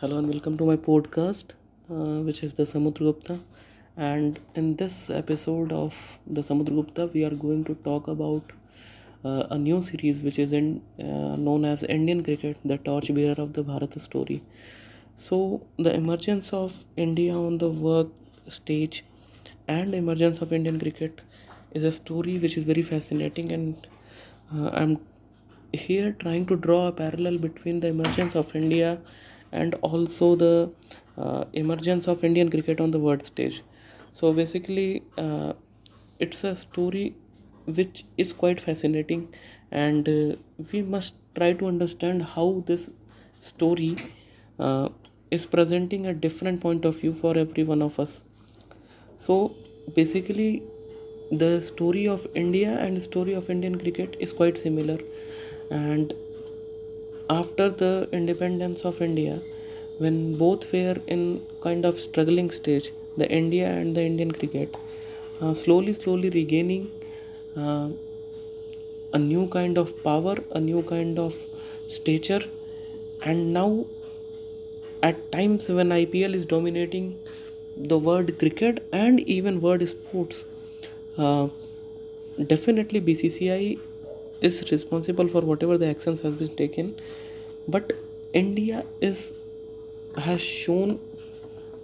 Hello and welcome to my podcast, uh, which is the Samudragupta. And in this episode of the Samudragupta, we are going to talk about uh, a new series which is in, uh, known as Indian Cricket, the torchbearer of the Bharat story. So, the emergence of India on the world stage and emergence of Indian cricket is a story which is very fascinating, and uh, I'm here trying to draw a parallel between the emergence of India and also the uh, emergence of Indian cricket on the world stage. So basically, uh, it's a story which is quite fascinating, and uh, we must try to understand how this story uh, is presenting a different point of view for every one of us. So basically, the story of India and story of Indian cricket is quite similar, and after the independence of India, when both were in kind of struggling stage, the India and the Indian cricket, uh, slowly, slowly regaining uh, a new kind of power, a new kind of stature, and now at times when IPL is dominating the word cricket and even word sports, uh, definitely BCCI is responsible for whatever the actions has been taken but india is has shown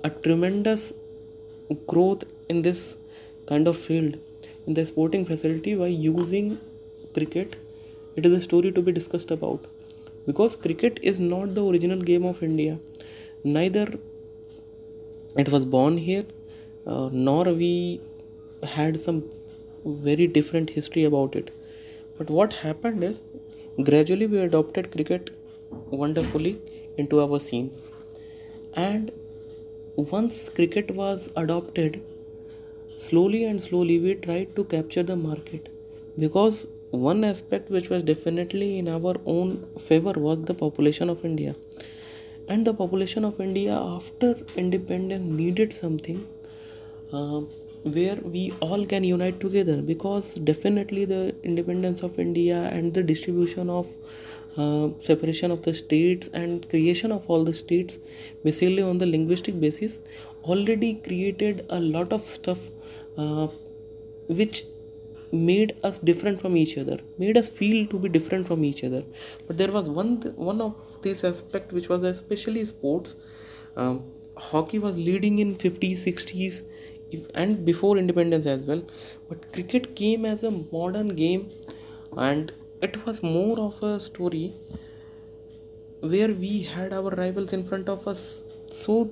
a tremendous growth in this kind of field in the sporting facility by using cricket. It is a story to be discussed about. Because cricket is not the original game of india. Neither it was born here uh, nor we had some very different history about it. But what happened is gradually we adopted cricket wonderfully into our scene. And once cricket was adopted slowly and slowly we tried to capture the market because one aspect which was definitely in our own favor was the population of india. And the population of india after independence needed something uh, where we all can unite together because definitely the independence of india and the distribution of separation of the states and creation of all the states basically on the linguistic basis already created a lot of stuff uh, which made us different from each other made us feel to be different from each other. But there was one one of this aspect which was especially sports. Um, hockey was leading in 50s 60s if, and before independence as well. But cricket came as a modern game and it was more of a story where we had our rivals in front of us. So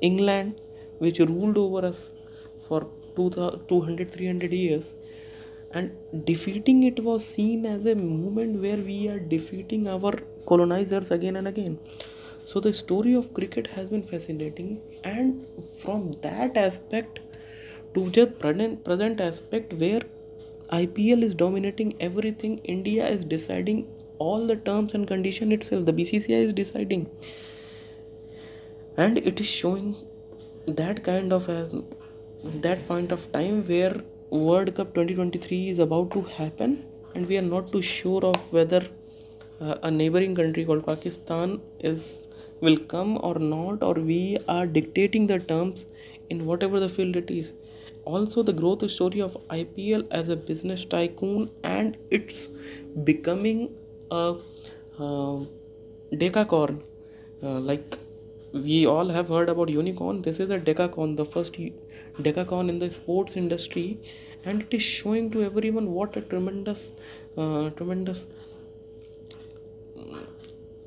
england which ruled over us for 200 300 years and defeating it was seen as a moment where we are defeating our colonizers again and again. So the story of cricket has been fascinating and from that aspect to the present present aspect where IPL is dominating everything. India is deciding all the terms and condition itself. The BCCI is deciding. And it is showing that kind of as that point of time where World Cup 2023 is about to happen and we are not too sure of whether uh, a neighboring country called Pakistan is will come or not or we are dictating the terms in whatever the field it is also the growth story of IPL as a business tycoon and it's becoming a uh, decacorn. Uh, like we all have heard about unicorn. This is a decacorn the first decacorn in the sports industry. And it is showing to everyone what a tremendous uh, tremendous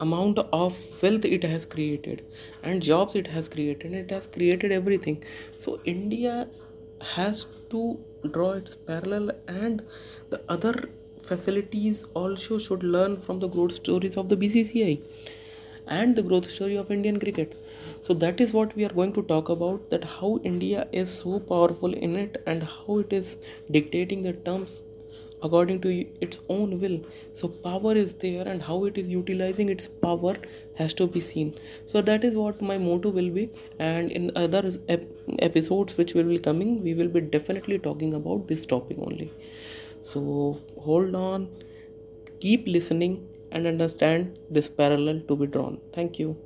amount of wealth it has created and jobs it has created. It has created everything. So india has to draw its parallel and the other facilities also should learn from the growth stories of the bcci and the growth story of indian cricket. So that is what we are going to talk about that how india is so powerful in it and how it is dictating the terms according to its own will. So power is there and how it is utilizing its power has to be seen. So that is what my motto will be. And in other ep- episodes which will be coming we will be definitely talking about this topic only. So hold on. Keep listening and understand this parallel to be drawn. Thank you